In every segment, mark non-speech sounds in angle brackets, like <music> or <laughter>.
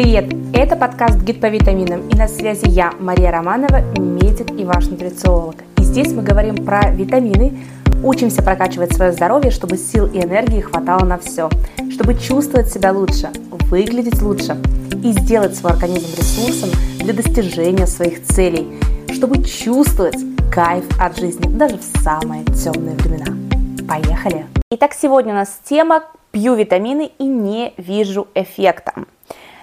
Привет! Это подкаст «Гид по витаминам» и на связи я, Мария Романова, медик и ваш нутрициолог. И здесь мы говорим про витамины, учимся прокачивать свое здоровье, чтобы сил и энергии хватало на все, чтобы чувствовать себя лучше, выглядеть лучше и сделать свой организм ресурсом для достижения своих целей, чтобы чувствовать кайф от жизни даже в самые темные времена. Поехали! Итак, сегодня у нас тема «Пью витамины и не вижу эффекта».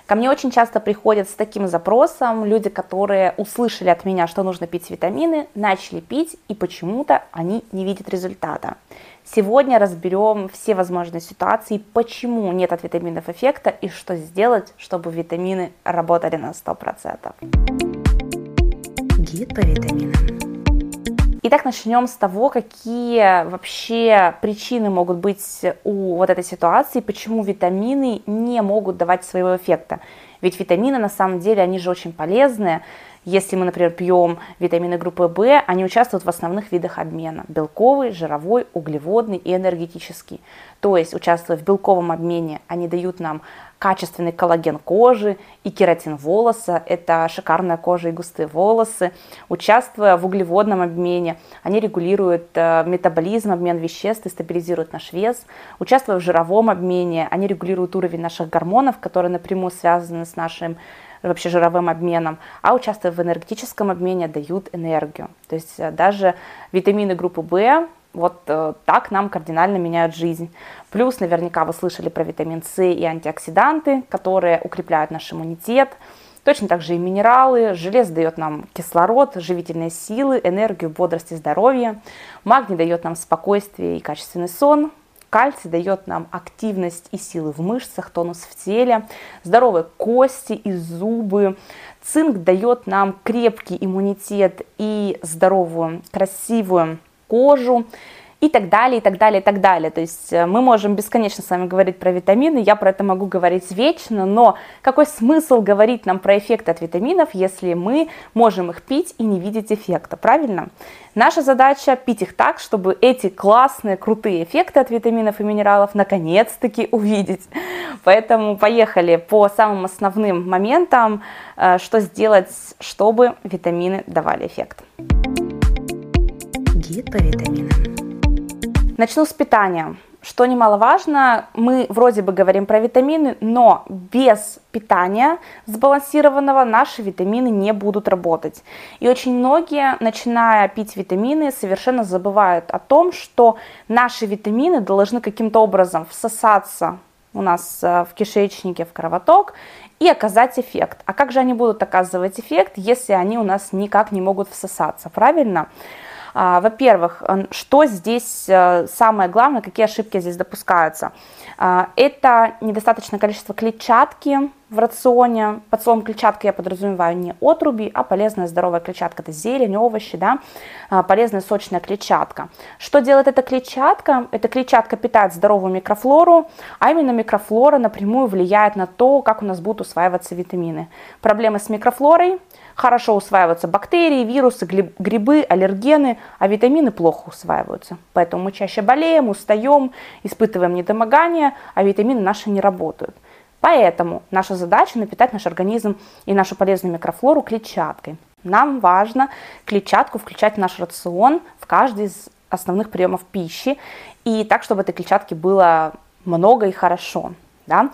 Ко мне очень часто приходят с таким запросом люди, которые услышали от меня, что нужно пить витамины, начали пить, и почему-то они не видят результата. Сегодня разберем все возможные ситуации, почему нет от витаминов эффекта и что сделать, чтобы витамины работали на 100%. Гид по витаминам. Итак, начнем с того, какие вообще причины могут быть у вот этой ситуации, почему витамины не могут давать своего эффекта. Ведь витамины на самом деле, они же очень полезные. Если мы, например, пьем витамины группы В, они участвуют в основных видах обмена. Белковый, жировой, углеводный и энергетический. То есть, участвуя в белковом обмене, они дают нам качественный коллаген кожи и кератин волоса, это шикарная кожа и густые волосы. Участвуя в углеводном обмене, они регулируют э, метаболизм, обмен веществ и стабилизируют наш вес. Участвуя в жировом обмене, они регулируют уровень наших гормонов, которые напрямую связаны с нашим вообще жировым обменом, а участвуя в энергетическом обмене, дают энергию. То есть э, даже витамины группы В вот э, так нам кардинально меняют жизнь. Плюс наверняка вы слышали про витамин С и антиоксиданты, которые укрепляют наш иммунитет. Точно так же и минералы. Железо дает нам кислород, живительные силы, энергию, бодрость и здоровье. Магний дает нам спокойствие и качественный сон. Кальций дает нам активность и силы в мышцах, тонус в теле, здоровые кости и зубы. Цинк дает нам крепкий иммунитет и здоровую, красивую кожу и так далее, и так далее, и так далее. То есть э, мы можем бесконечно с вами говорить про витамины, я про это могу говорить вечно, но какой смысл говорить нам про эффект от витаминов, если мы можем их пить и не видеть эффекта, правильно? Наша задача пить их так, чтобы эти классные, крутые эффекты от витаминов и минералов наконец-таки увидеть. Поэтому поехали по самым основным моментам, э, что сделать, чтобы витамины давали эффект. Гид по витаминам. Начну с питания. Что немаловажно, мы вроде бы говорим про витамины, но без питания сбалансированного наши витамины не будут работать. И очень многие, начиная пить витамины, совершенно забывают о том, что наши витамины должны каким-то образом всосаться у нас э, в кишечнике, в кровоток и оказать эффект. А как же они будут оказывать эффект, если они у нас никак не могут всосаться, правильно? А, во-первых, что здесь э, самое главное, какие ошибки здесь допускаются? А, это недостаточное количество клетчатки в рационе. Под словом клетчатка я подразумеваю не отруби, а полезная здоровая клетчатка. Это зелень, овощи, да? А, полезная сочная клетчатка. Что делает эта клетчатка? Эта клетчатка питает здоровую микрофлору, а именно микрофлора напрямую влияет на то, как у нас будут усваиваться витамины. Проблемы с микрофлорой – хорошо усваиваются бактерии, вирусы, грибы, аллергены, а витамины плохо усваиваются. Поэтому мы чаще болеем, устаем, испытываем недомогание, а витамины наши не работают. Поэтому наша задача напитать наш организм и нашу полезную микрофлору клетчаткой. Нам важно клетчатку включать в наш рацион в каждый из основных приемов пищи, и так, чтобы этой клетчатки было много и хорошо. Да?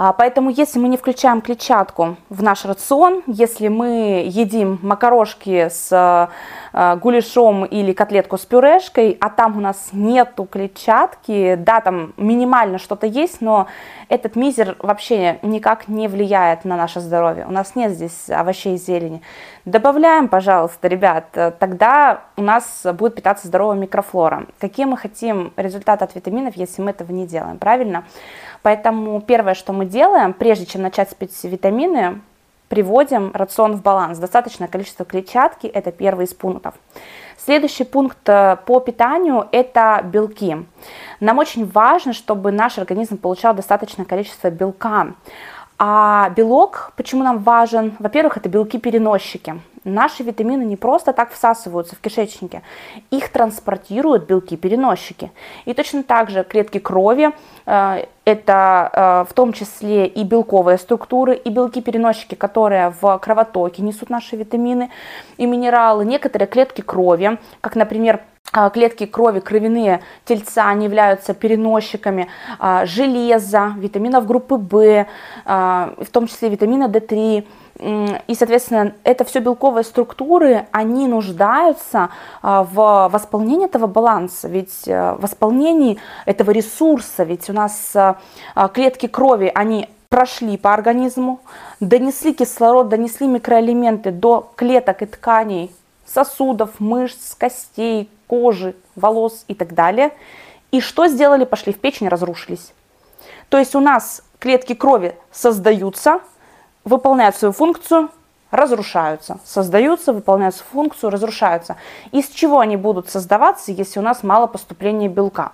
А, поэтому, если мы не включаем клетчатку в наш рацион, если мы едим макарошки с а, гуляшом или котлетку с пюрешкой, а там у нас нету клетчатки, да, там минимально что-то есть, но этот мизер вообще никак не влияет на наше здоровье. У нас нет здесь овощей и зелени. Добавляем, пожалуйста, ребят, тогда у нас будет питаться здоровая микрофлора. Какие мы хотим результаты от витаминов, если мы этого не делаем, правильно? Поэтому первое, что мы делаем, прежде чем начать пить витамины, приводим рацион в баланс. Достаточное количество клетчатки – это первый из пунктов. Следующий пункт э, по питанию – это белки. Нам очень важно, чтобы наш организм получал достаточное количество белка. А белок, почему нам важен? Во-первых, это белки-переносчики. Наши витамины не просто так всасываются в кишечнике, их транспортируют белки-переносчики. И точно так же клетки крови, э, это э, в том числе и белковые структуры, и белки-переносчики, которые в кровотоке несут наши витамины и минералы, некоторые клетки крови, как, например, клетки крови, кровяные тельца, они являются переносчиками железа, витаминов группы В, в том числе витамина D3, и, соответственно, это все белковые структуры, они нуждаются а, в восполнении этого баланса, ведь э, в восполнении этого ресурса, ведь у нас а, а, клетки крови, они прошли по организму, донесли кислород, донесли микроэлементы до клеток и тканей, сосудов, мышц, костей, кожи, волос и так далее. И что сделали? Пошли в печень, разрушились. То есть у нас клетки крови создаются, выполняют свою функцию, разрушаются, создаются, выполняют свою функцию, разрушаются. Из чего они будут создаваться, если у нас мало поступления белка?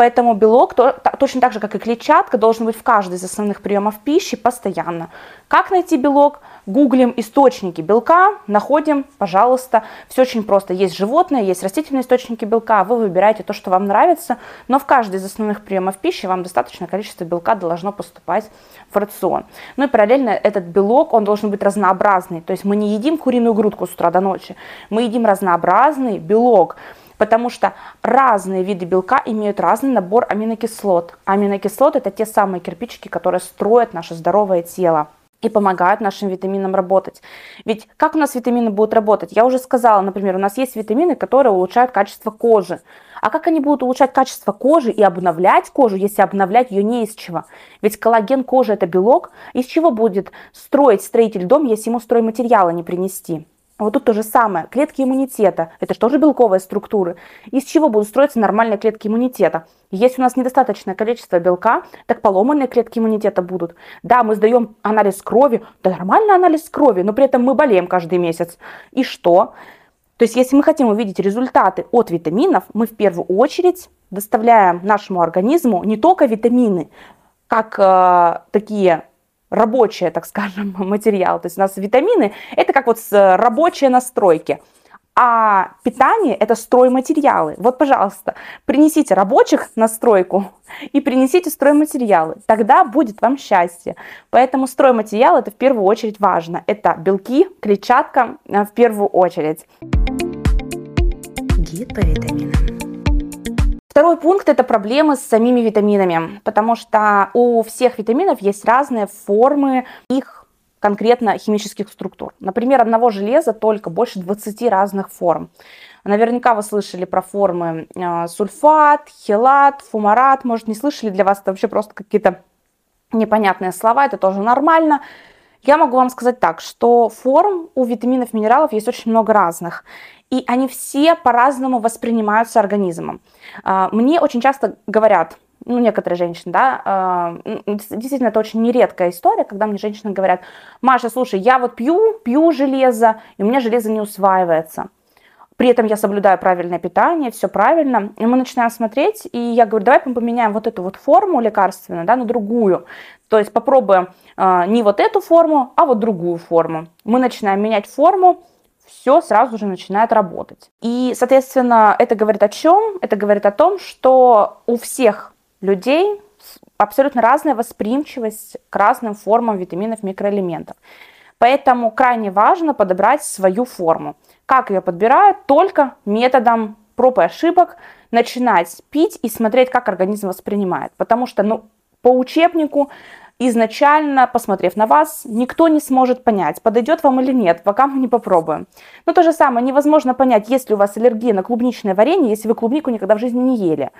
Поэтому белок, то, точно так же, как и клетчатка, должен быть в каждой из основных приемов пищи постоянно. Как найти белок? Гуглим источники белка, находим, пожалуйста. Все очень просто. Есть животные, есть растительные источники белка. Вы выбираете то, что вам нравится. Но в каждой из основных приемов пищи вам достаточное количество белка должно поступать в рацион. Ну и параллельно этот белок, он должен быть разнообразный. То есть мы не едим куриную грудку с утра до ночи. Мы едим разнообразный белок потому что разные виды белка имеют разный набор аминокислот. Аминокислоты это те самые кирпичики, которые строят наше здоровое тело и помогают нашим витаминам работать. Ведь как у нас витамины будут работать? Я уже сказала, например, у нас есть витамины, которые улучшают качество кожи. А как они будут улучшать качество кожи и обновлять кожу, если обновлять ее не из чего? Ведь коллаген кожи это белок. Из чего будет строить строитель дом, если ему стройматериалы не принести? Вот тут то же самое. Клетки иммунитета. Это же тоже белковые структуры. Из чего будут строиться нормальные клетки иммунитета? Если у нас недостаточное количество белка, так поломанные клетки иммунитета будут. Да, мы сдаем анализ крови. Да нормальный анализ крови, но при этом мы болеем каждый месяц. И что? То есть если мы хотим увидеть результаты от витаминов, мы в первую очередь доставляем нашему организму не только витамины, как э, такие рабочие, так скажем, <laughs> материал. То есть у нас витамины – это как вот рабочие настройки. А питание – это стройматериалы. Вот, пожалуйста, принесите рабочих настройку <laughs> и принесите стройматериалы. Тогда будет вам счастье. Поэтому стройматериал – это в первую очередь важно. Это белки, клетчатка э, в первую очередь. Гид по витаминам. Второй пункт – это проблемы с самими витаминами, потому что у всех витаминов есть разные формы их конкретно химических структур. Например, одного железа только больше 20 разных форм. Наверняка вы слышали про формы э, сульфат, хелат, фумарат. Может, не слышали, для вас это вообще просто какие-то непонятные слова, это тоже нормально. Я могу вам сказать так, что форм у витаминов, минералов есть очень много разных и они все по-разному воспринимаются организмом. А, мне очень часто говорят, ну, некоторые женщины, да, а, действительно, это очень нередкая история, когда мне женщины говорят, Маша, слушай, я вот пью, пью железо, и у меня железо не усваивается. При этом я соблюдаю правильное питание, все правильно. И мы начинаем смотреть, и я говорю, давай мы поменяем вот эту вот форму лекарственную, да, на другую. То есть попробуем э, не вот эту форму, а вот другую форму. Мы начинаем менять форму, все сразу же начинает работать. И, соответственно, это говорит о чем? Это говорит о том, что у всех людей абсолютно разная восприимчивость к разным формам витаминов, микроэлементов. Поэтому крайне важно подобрать свою форму. Как ее подбирают? Только методом проб и ошибок начинать пить и смотреть, как организм воспринимает. Потому что ну, по учебнику изначально, посмотрев на вас, никто не сможет понять, подойдет вам или нет, пока мы не попробуем. Но то же самое, невозможно понять, есть ли у вас аллергия на клубничное варенье, если вы клубнику никогда в жизни не ели.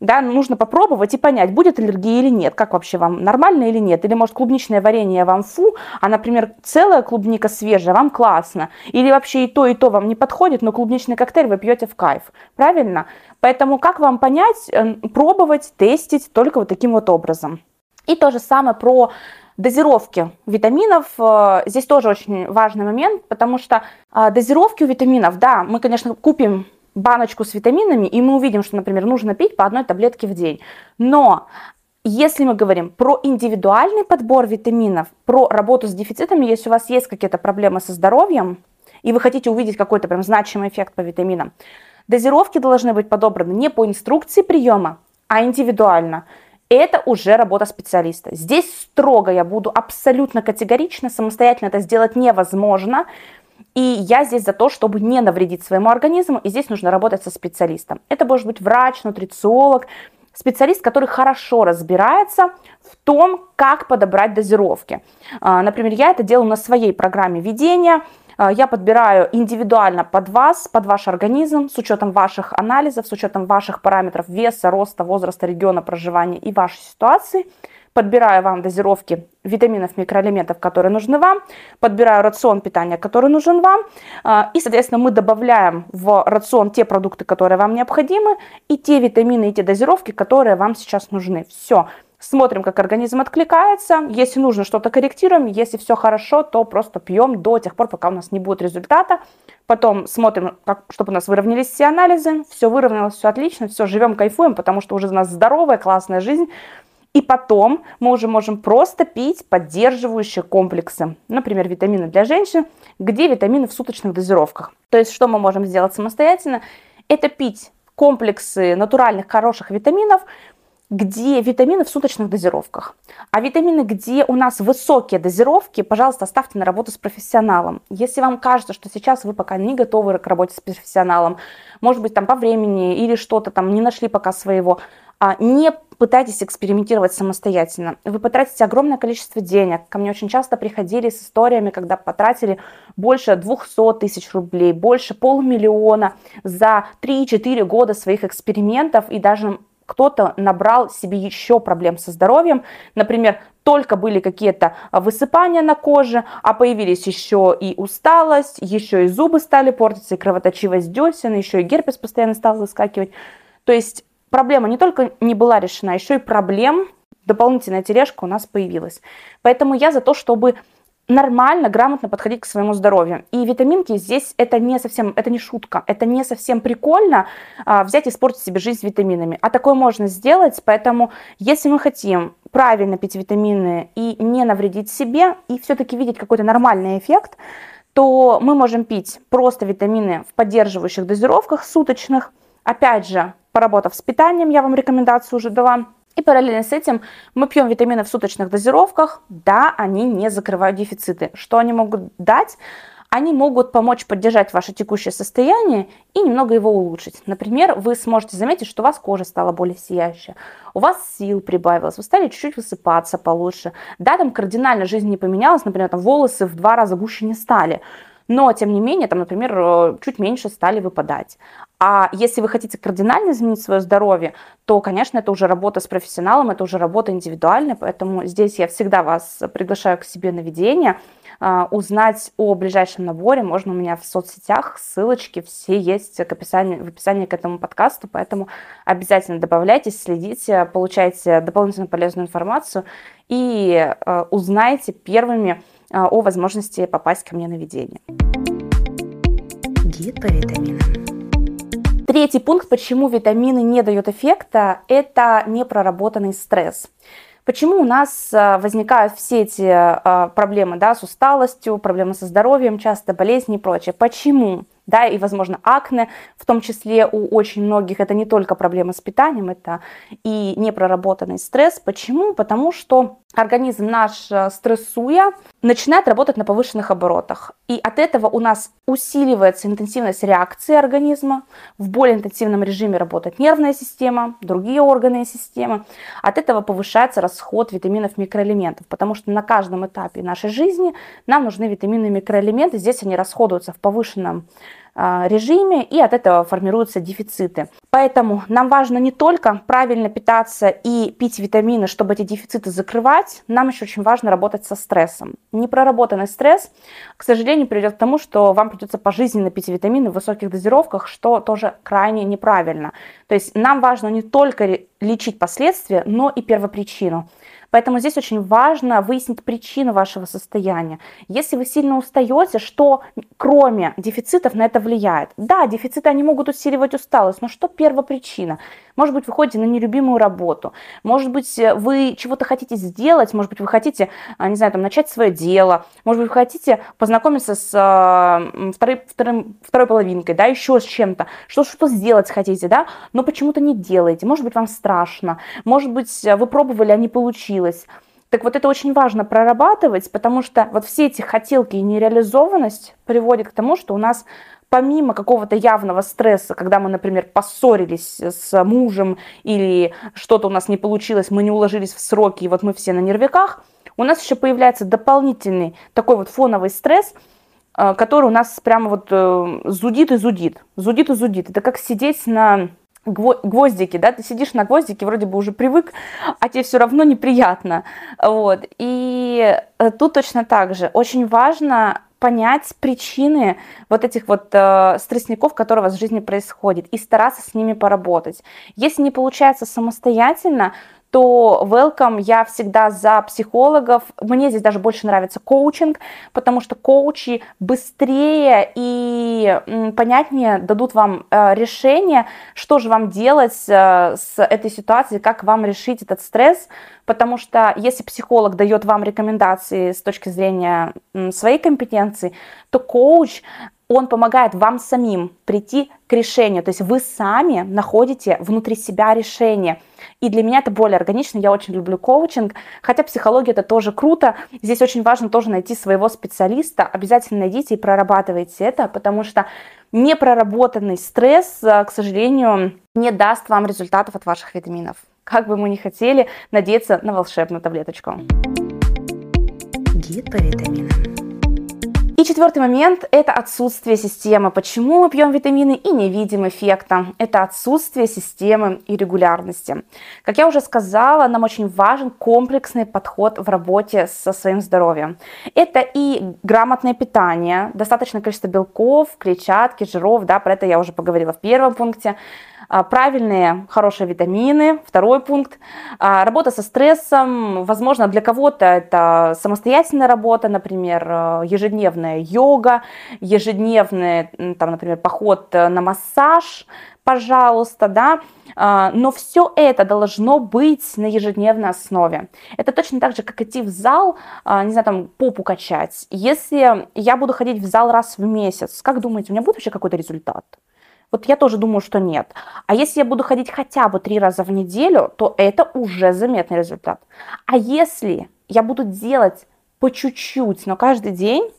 Да, нужно попробовать и понять, будет аллергия или нет, как вообще вам, нормально или нет. Или может клубничное варенье вам фу, а, например, целая клубника свежая вам классно. Или вообще и то, и то вам не подходит, но клубничный коктейль вы пьете в кайф. Правильно? Поэтому как вам понять, э, пробовать, тестить только вот таким вот образом. И то же самое про дозировки витаминов. Э, здесь тоже очень важный момент, потому что э, дозировки у витаминов, да, мы, конечно, купим баночку с витаминами, и мы увидим, что, например, нужно пить по одной таблетке в день. Но если мы говорим про индивидуальный подбор витаминов, про работу с дефицитами, если у вас есть какие-то проблемы со здоровьем, и вы хотите увидеть какой-то прям значимый эффект по витаминам, дозировки должны быть подобраны не по инструкции приема, а индивидуально. Это уже работа специалиста. Здесь строго я буду абсолютно категорично, самостоятельно это сделать невозможно. И я здесь за то, чтобы не навредить своему организму, и здесь нужно работать со специалистом. Это может быть врач, нутрициолог, специалист, который хорошо разбирается в том, как подобрать дозировки. А, например, я это делаю на своей программе ведения. А, я подбираю индивидуально под вас, под ваш организм, с учетом ваших анализов, с учетом ваших параметров веса, роста, возраста, региона проживания и вашей ситуации – подбираю вам дозировки витаминов, микроэлементов, которые нужны вам, подбираю рацион питания, который нужен вам, а, и, соответственно, мы добавляем в рацион те продукты, которые вам необходимы, и те витамины, и те дозировки, которые вам сейчас нужны. Все. Смотрим, как организм откликается. Если нужно, что-то корректируем. Если все хорошо, то просто пьем до тех пор, пока у нас не будет результата. Потом смотрим, как, чтобы у нас выровнялись все анализы. Все выровнялось, все отлично, все, живем, кайфуем, потому что уже у нас здоровая, классная жизнь. И потом мы уже можем просто пить поддерживающие комплексы, например, витамины для женщин, где витамины в суточных дозировках. То есть что мы можем сделать самостоятельно? Это пить комплексы натуральных хороших витаминов, где витамины в суточных дозировках. А витамины, где у нас высокие дозировки, пожалуйста, оставьте на работу с профессионалом. Если вам кажется, что сейчас вы пока не готовы к работе с профессионалом, может быть, там по времени или что-то там не нашли пока своего, не пытайтесь экспериментировать самостоятельно. Вы потратите огромное количество денег. Ко мне очень часто приходили с историями, когда потратили больше 200 тысяч рублей, больше полумиллиона за 3-4 года своих экспериментов и даже кто-то набрал себе еще проблем со здоровьем. Например, только были какие-то высыпания на коже, а появились еще и усталость, еще и зубы стали портиться, и кровоточивость десен, еще и герпес постоянно стал выскакивать. То есть проблема не только не была решена, еще и проблем, дополнительная тележка у нас появилась. Поэтому я за то, чтобы нормально, грамотно подходить к своему здоровью. И витаминки здесь это не совсем, это не шутка, это не совсем прикольно а, взять и испортить себе жизнь витаминами. А такое можно сделать, поэтому если мы хотим правильно пить витамины и не навредить себе, и все-таки видеть какой-то нормальный эффект, то мы можем пить просто витамины в поддерживающих дозировках суточных, опять же, поработав с питанием, я вам рекомендацию уже дала. И параллельно с этим мы пьем витамины в суточных дозировках. Да, они не закрывают дефициты. Что они могут дать? Они могут помочь поддержать ваше текущее состояние и немного его улучшить. Например, вы сможете заметить, что у вас кожа стала более сияющая, у вас сил прибавилось, вы стали чуть-чуть высыпаться получше. Да, там кардинально жизнь не поменялась, например, там волосы в два раза гуще не стали, но тем не менее, там, например, э, чуть меньше стали выпадать. А если вы хотите кардинально изменить свое здоровье, то, конечно, это уже работа с профессионалом, это уже работа индивидуальная, поэтому здесь я всегда вас приглашаю к себе на ведение. А, узнать о ближайшем наборе можно у меня в соцсетях, ссылочки все есть к описанию, в описании к этому подкасту, поэтому обязательно добавляйтесь, следите, получайте дополнительную полезную информацию и э, узнайте первыми э, о возможности попасть ко мне на ведение. Гид по витаминам. Третий пункт, почему витамины не дают эффекта, это непроработанный стресс. Почему у нас э, возникают все эти э, проблемы да, с усталостью, проблемы со здоровьем, часто болезни и прочее? Почему? да, и, возможно, акне, в том числе у очень многих, это не только проблемы с питанием, это и непроработанный стресс. Почему? Потому что организм наш, э, стрессуя, начинает работать на повышенных оборотах. И от этого у нас усиливается интенсивность реакции организма, в более интенсивном режиме работает нервная система, другие органы и системы. От этого повышается расход витаминов, микроэлементов, потому что на каждом этапе нашей жизни нам нужны витамины и микроэлементы. Здесь они расходуются в повышенном режиме, и от этого формируются дефициты. Поэтому нам важно не только правильно питаться и пить витамины, чтобы эти дефициты закрывать, нам еще очень важно работать со стрессом. Непроработанный стресс, к сожалению, приведет к тому, что вам придется пожизненно пить витамины в высоких дозировках, что тоже крайне неправильно. То есть нам важно не только лечить последствия, но и первопричину. Поэтому здесь очень важно выяснить причину вашего состояния. Если вы сильно устаете, что кроме дефицитов на это влияет? Да, дефициты, они могут усиливать усталость, но что первопричина? Может быть, вы ходите на нелюбимую работу, может быть, вы чего-то хотите сделать, может быть, вы хотите, а, не знаю, там, начать свое дело, может быть, вы хотите познакомиться с э, второй, вторым, второй половинкой, да, еще с чем-то, что, что сделать хотите, да, но почему-то не делаете, может быть, вам страшно, может быть, вы пробовали, а не получилось. Так вот это очень важно прорабатывать, потому что вот все эти хотелки и нереализованность приводят к тому, что у нас помимо какого-то явного стресса, когда мы, например, поссорились с мужем или что-то у нас не получилось, мы не уложились в сроки, и вот мы все на нервиках, у нас еще появляется дополнительный такой вот фоновый стресс, э, который у нас прямо вот э, зудит и зудит, зудит и зудит. Это как сидеть на гвоздики, да, ты сидишь на гвоздике, вроде бы уже привык, а тебе все равно неприятно, вот, и э, тут точно так же, очень важно понять причины вот этих вот э, стрессников, которые у вас в жизни происходят, и стараться с ними поработать. Если не получается самостоятельно, то welcome, я всегда за психологов. Мне здесь даже больше нравится коучинг, потому что коучи быстрее и понятнее дадут вам э, решение, что же вам делать э, с этой ситуацией, как вам решить этот стресс, потому что если психолог дает вам рекомендации с точки зрения своей компетенции, то коуч он помогает вам самим прийти к решению. То есть вы сами находите внутри себя решение. И для меня это более органично. Я очень люблю коучинг. Хотя психология это тоже круто. Здесь очень важно тоже найти своего специалиста. Обязательно найдите и прорабатывайте это, потому что непроработанный стресс, э, к сожалению, не даст вам результатов от ваших витаминов. Как бы мы ни хотели надеяться на волшебную таблеточку. Гид по витаминам. И четвертый момент – это отсутствие системы. Почему мы пьем витамины и не видим эффекта? Это отсутствие системы и регулярности. Как я уже сказала, нам очень важен комплексный подход в работе со своим здоровьем. Это и грамотное питание, достаточное количество белков, клетчатки, жиров, да, про это я уже поговорила в первом пункте. А, правильные, хорошие витамины, второй пункт. А, работа со стрессом, возможно, для кого-то это самостоятельная работа, например, э, ежедневная йога, ежедневный, там, например, поход на массаж, пожалуйста, да, а, но все это должно быть на ежедневной основе. Это точно так же, как идти в зал, не знаю, там, попу качать. Если я буду ходить в зал раз в месяц, как думаете, у меня будет вообще какой-то результат? Вот я тоже думаю, что нет. А если я буду ходить хотя бы три раза в неделю, то это уже заметный результат. А если я буду делать по чуть-чуть, но каждый день,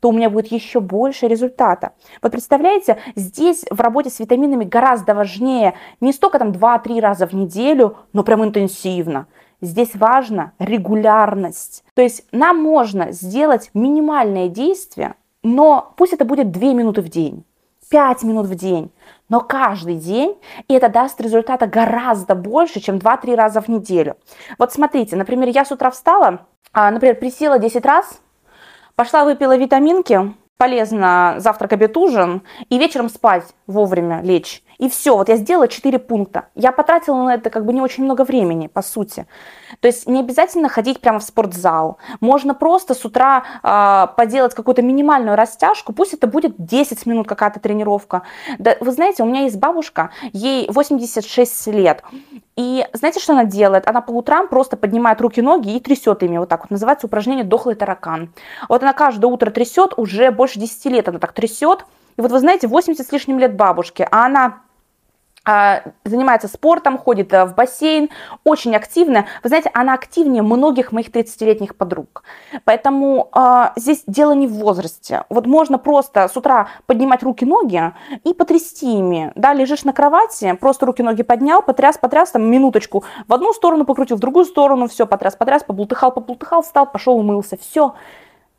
то у меня будет еще больше результата. Вот представляете, здесь в работе с витаминами гораздо важнее не столько там 2-3 раза в неделю, но прям интенсивно. Здесь важна регулярность. То есть нам можно сделать минимальное действие, но пусть это будет 2 минуты в день, 5 минут в день, но каждый день, и это даст результата гораздо больше, чем 2-3 раза в неделю. Вот смотрите, например, я с утра встала, а, например, присела 10 раз, пошла выпила витаминки, полезно завтрак, обед, ужин, и вечером спать вовремя лечь. И все, вот я сделала 4 пункта. Я потратила на это как бы не очень много времени, по сути. То есть не обязательно ходить прямо в спортзал. Можно просто с утра э, поделать какую-то минимальную растяжку, пусть это будет 10 минут какая-то тренировка. Да, вы знаете, у меня есть бабушка, ей 86 лет. И знаете, что она делает? Она по утрам просто поднимает руки-ноги и трясет ими вот так вот. Называется упражнение «Дохлый таракан». Вот она каждое утро трясет, уже больше 10 лет она так трясет. И вот вы знаете, 80 с лишним лет бабушке, а она занимается спортом, ходит э, в бассейн, очень активная. Вы знаете, она активнее многих моих 30-летних подруг. Поэтому э, здесь дело не в возрасте. Вот можно просто с утра поднимать руки-ноги и потрясти ими. Да, лежишь на кровати, просто руки-ноги поднял, потряс, потряс, там минуточку в одну сторону покрутил, в другую сторону, все, потряс, потряс, поблутыхал, поблутыхал, встал, пошел, умылся, все.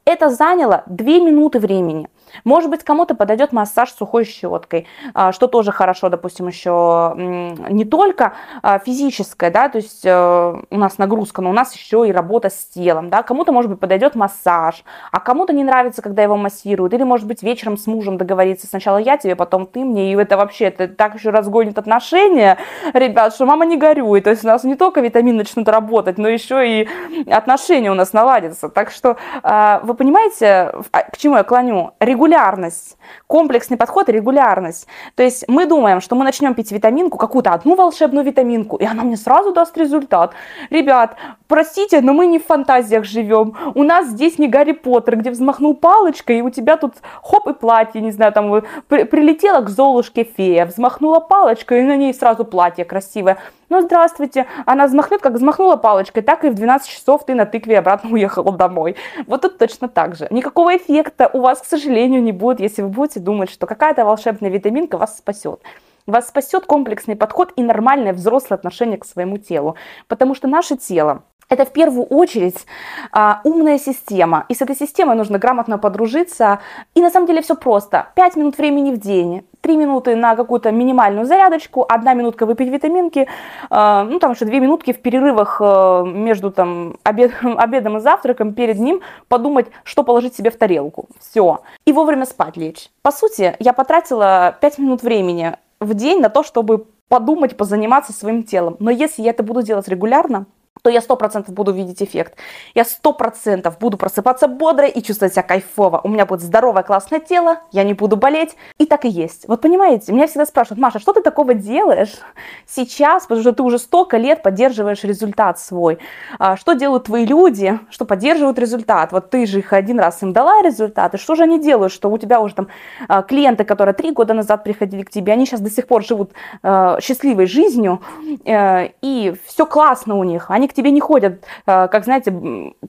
Это заняло 2 минуты времени. Может быть, кому-то подойдет массаж сухой щеткой, а, что тоже хорошо, допустим, еще не только а, физическая, да, то есть э, у нас нагрузка, но у нас еще и работа с телом, да, кому-то, может быть, подойдет массаж, а кому-то не нравится, когда его массируют, или, может быть, вечером с мужем договориться, сначала я тебе, потом ты мне, и это вообще, это так еще разгонит отношения, ребят, что мама не горюет, то есть у нас не только витамины начнут работать, но еще и отношения у нас наладятся, так что а, вы понимаете, к чему я клоню? Регулярность, комплексный подход и регулярность, то есть мы думаем, что мы начнем пить витаминку, какую-то одну волшебную витаминку, и она мне сразу даст результат. Ребят, простите, но мы не в фантазиях живем. У нас здесь не Гарри Поттер, где взмахнул палочкой, и у тебя тут хоп и платье, не знаю, там при, прилетела к Золушке фея, взмахнула палочкой, и на ней сразу платье красивое. Ну, здравствуйте. Она взмахнет, как взмахнула палочкой, так и в 12 часов ты на тыкве обратно <laughs> уехала домой. Вот тут точно так же. Никакого эффекта у вас, к сожалению, не будет, если вы будете думать, что какая-то волшебная витаминка вас спасет. Вас спасет комплексный подход и нормальное взрослое отношение к своему телу. Потому что наше тело это в первую очередь а, умная система. И с этой системой нужно грамотно подружиться. И на самом деле все просто. 5 минут времени в день, 3 минуты на какую-то минимальную зарядочку, 1 минутка выпить витаминки, а, ну там еще 2 минутки в перерывах а, между там, обед, <laughs> обедом и завтраком, перед ним подумать, что положить себе в тарелку. Все. И вовремя спать лечь. По сути, я потратила 5 минут времени в день на то, чтобы подумать, позаниматься своим телом. Но если я это буду делать регулярно, то я сто процентов буду видеть эффект. Я сто процентов буду просыпаться бодро и чувствовать себя кайфово. У меня будет здоровое, классное тело, я не буду болеть. И так и есть. Вот понимаете, меня всегда спрашивают, Маша, что ты такого делаешь сейчас, потому что ты уже столько лет поддерживаешь результат свой. А что делают твои люди, что поддерживают результат? Вот ты же их один раз им дала результаты, что же они делают, что у тебя уже там а, клиенты, которые три года назад приходили к тебе, они сейчас до сих пор живут э, счастливой жизнью, э, и все классно у них. Они к тебе не ходят, э, как, знаете,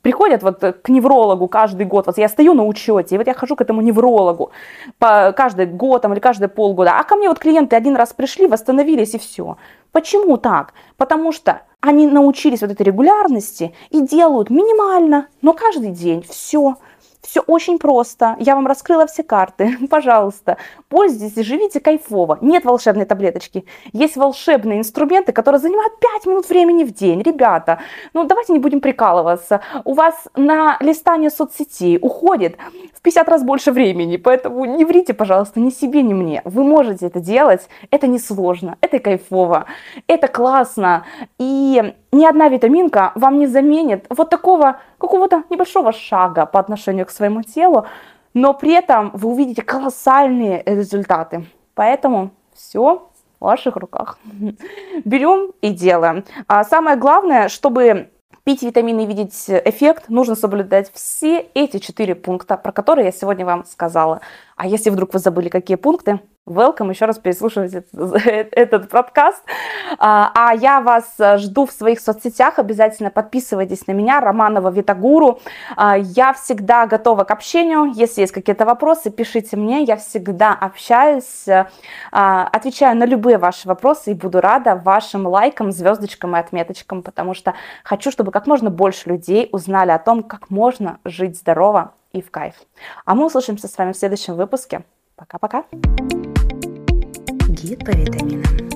приходят вот к неврологу каждый год. Вот я стою на учете, и вот я хожу к этому неврологу по каждый год там, или каждые полгода. А ко мне вот клиенты один раз пришли, восстановились и все. Почему так? Потому что они научились вот этой регулярности и делают минимально, но каждый день все. Все очень просто. Я вам раскрыла все карты. <laughs> Пожалуйста, пользуйтесь живите кайфово. Нет волшебной таблеточки. Есть волшебные инструменты, которые занимают 5 минут времени в день. Ребята, ну давайте не будем прикалываться. У вас на листание соцсетей уходит в 50 раз больше времени. Поэтому не врите, пожалуйста, ни себе, ни мне. Вы можете это делать. Это не сложно. Это кайфово. Это классно. И ни одна витаминка вам не заменит вот такого какого-то небольшого шага по отношению к своему телу, но при этом вы увидите колоссальные результаты. Поэтому все в ваших руках. <laughs> Берем и делаем. А самое главное, чтобы пить витамины и видеть эффект, нужно соблюдать все эти четыре пункта, про которые я сегодня вам сказала. А если вдруг вы забыли, какие пункты, welcome, еще раз переслушивайте <laughs> этот подкаст. А, а я вас жду в своих соцсетях, обязательно подписывайтесь на меня, Романова Витагуру. А, я всегда готова к общению, если есть какие-то вопросы, пишите мне, я всегда общаюсь, а, отвечаю на любые ваши вопросы и буду рада вашим лайкам, звездочкам и отметочкам, потому что хочу, чтобы как можно больше людей узнали о том, как можно жить здорово и в кайф. А мы услышимся с вами в следующем выпуске. Пока-пока. Гид по витаминам.